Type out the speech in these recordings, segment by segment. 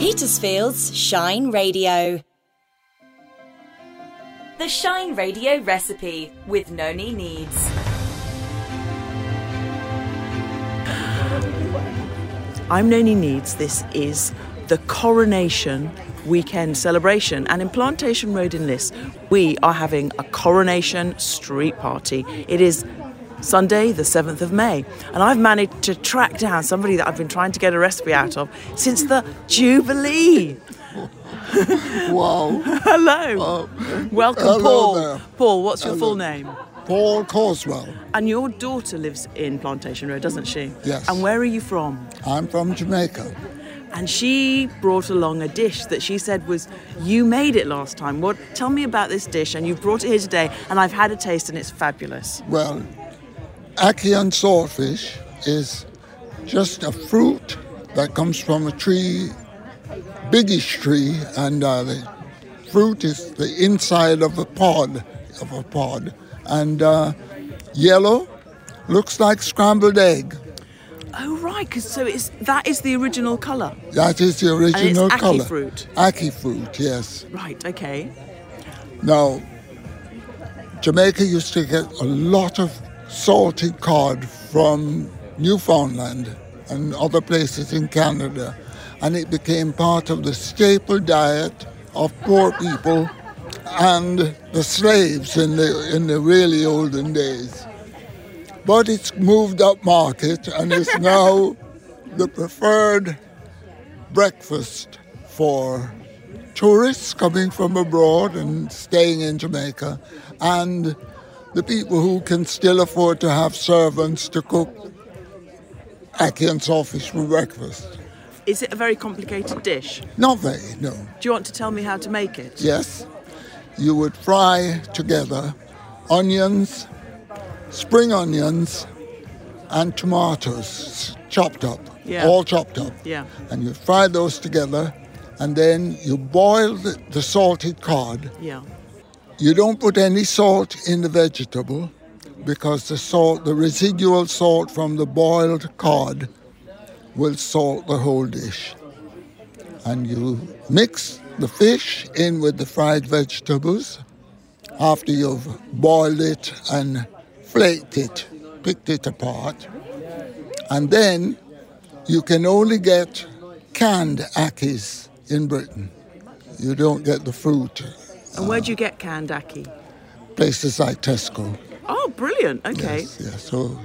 Petersfield's Shine Radio. The Shine Radio recipe with Noni Needs. I'm Noni Needs. This is the coronation weekend celebration. And in Plantation Road in Liss, we are having a coronation street party. It is Sunday, the 7th of May. And I've managed to track down somebody that I've been trying to get a recipe out of since the Jubilee. wow. Hello. Uh, Welcome, hello Paul. there. Paul, what's your full name? Paul Causwell. And your daughter lives in Plantation Road, doesn't she? Yes. And where are you from? I'm from Jamaica. And she brought along a dish that she said was you made it last time. What? Tell me about this dish, and you brought it here today, and I've had a taste, and it's fabulous. Well, ackee and saltfish is just a fruit that comes from a tree, biggish tree, and uh, the fruit is the inside of a pod, of a pod, and uh, yellow, looks like scrambled egg. Oh right, because so it's that is the original colour. That is the original ackee color. fruit. Ackee fruit, yes. Right. Okay. Now, Jamaica used to get a lot of salted cod from Newfoundland and other places in Canada, and it became part of the staple diet of poor people and the slaves in the in the really olden days. But it's moved up market and is now the preferred breakfast for tourists coming from abroad and staying in Jamaica, and the people who can still afford to have servants to cook ackee and saltfish for breakfast. Is it a very complicated dish? Not very, no. Do you want to tell me how to make it? Yes, you would fry together onions, spring onions, and tomatoes chopped up, Yeah. all chopped up. Yeah. And you fry those together, and then you boil the, the salted cod. Yeah. You don't put any salt in the vegetable because the salt, the residual salt from the boiled cod, will salt the whole dish. And you mix the fish in with the fried vegetables after you've boiled it and flaked it, picked it apart. And then you can only get canned ackees in Britain. You don't get the fruit. And where do you get canned ackee? Places like Tesco. Oh, brilliant. Okay. Yes, yes. So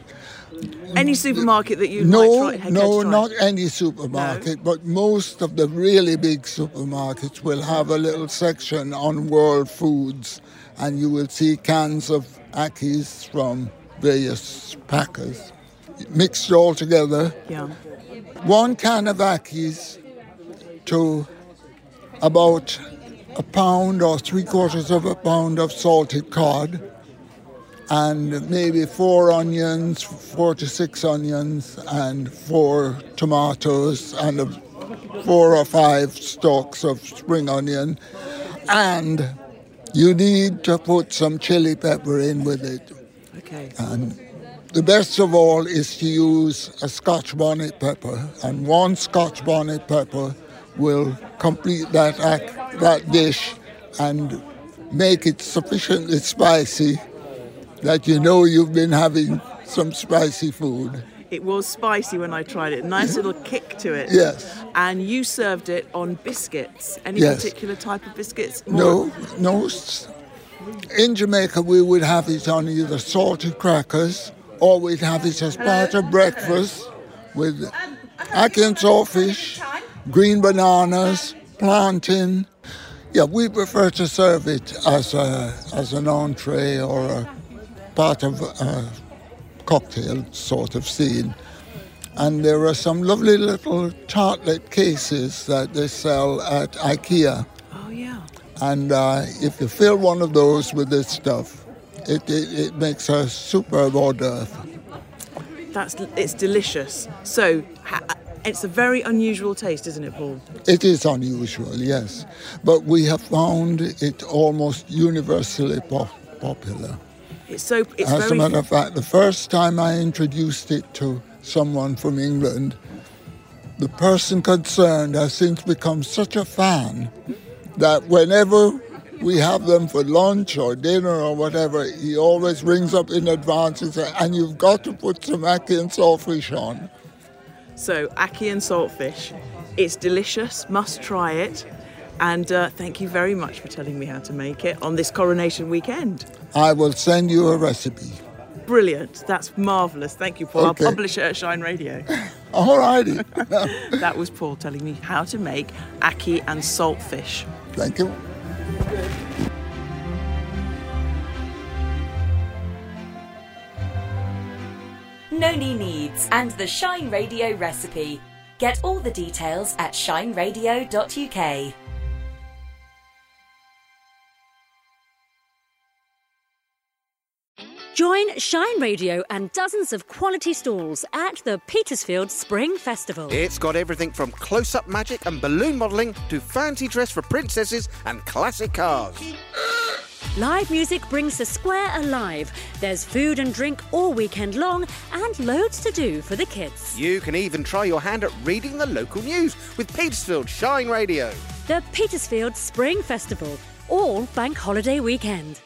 Any supermarket that you no, try, no, not any supermarket, but most of the really big supermarkets will have a little section on world foods, and you will see cans of ackees from various packers mixed all together. Yeah. One can of ackees to about a pound or three quarters of a pound of salted cod and maybe four onions, four to six onions, and four tomatoes, and a, four or five stalks of spring onion. And you need to put some chili pepper in with it. Okay. And the best of all is to use a Scotch bonnet pepper, and one Scotch bonnet pepper will complete that ac- that dish and make it sufficiently spicy that you know you've been having some spicy food. It was spicy when I tried it. Nice little kick to it. Yes. And you served it on biscuits. Any Yes. particular type of biscuits? No, no. In Jamaica, we would have it on either salted crackers or we'd have it as part of breakfast with ackee and saltfish, green bananas, plantain. Yeah, we prefer to serve it as a as an entree or a part of a cocktail sort of scene. And there are some lovely little tartlet cases that they sell at IKEA. Oh, yeah. And uh, if you fill one of those with this stuff, it, it, it makes a superb hors d'oeuvre. That's it's delicious. So ha- it's a very unusual taste, isn't it, Paul? It is unusual, yes, but we have found it almost universally po- popular. It's so it's As a matter of fact, the first time I introduced it to someone from England, the person concerned has since become such a fan that whenever we have them for lunch or dinner or whatever, he always rings up in advance and says, and you've got to put some ackee and saltfish on. So, ackee and saltfish, it's delicious, must try it. And uh, thank you very much for telling me how to make it on this coronation weekend. I will send you a recipe. Brilliant. That's marvellous. Thank you, Paul. Okay. I'll publish it at Shine Radio. All righty. that was Paul telling me how to make ackee and saltfish. Thank you. Noni Needs and the Shine Radio recipe. Get all the details at shineradio.uk. Join Shine Radio and dozens of quality stalls at the Petersfield Spring Festival. It's got everything from close up magic and balloon modelling to fancy dress for princesses and classic cars. Live music brings the square alive. There's food and drink all weekend long and loads to do for the kids. You can even try your hand at reading the local news with Petersfield Shine Radio. The Petersfield Spring Festival, all bank holiday weekend.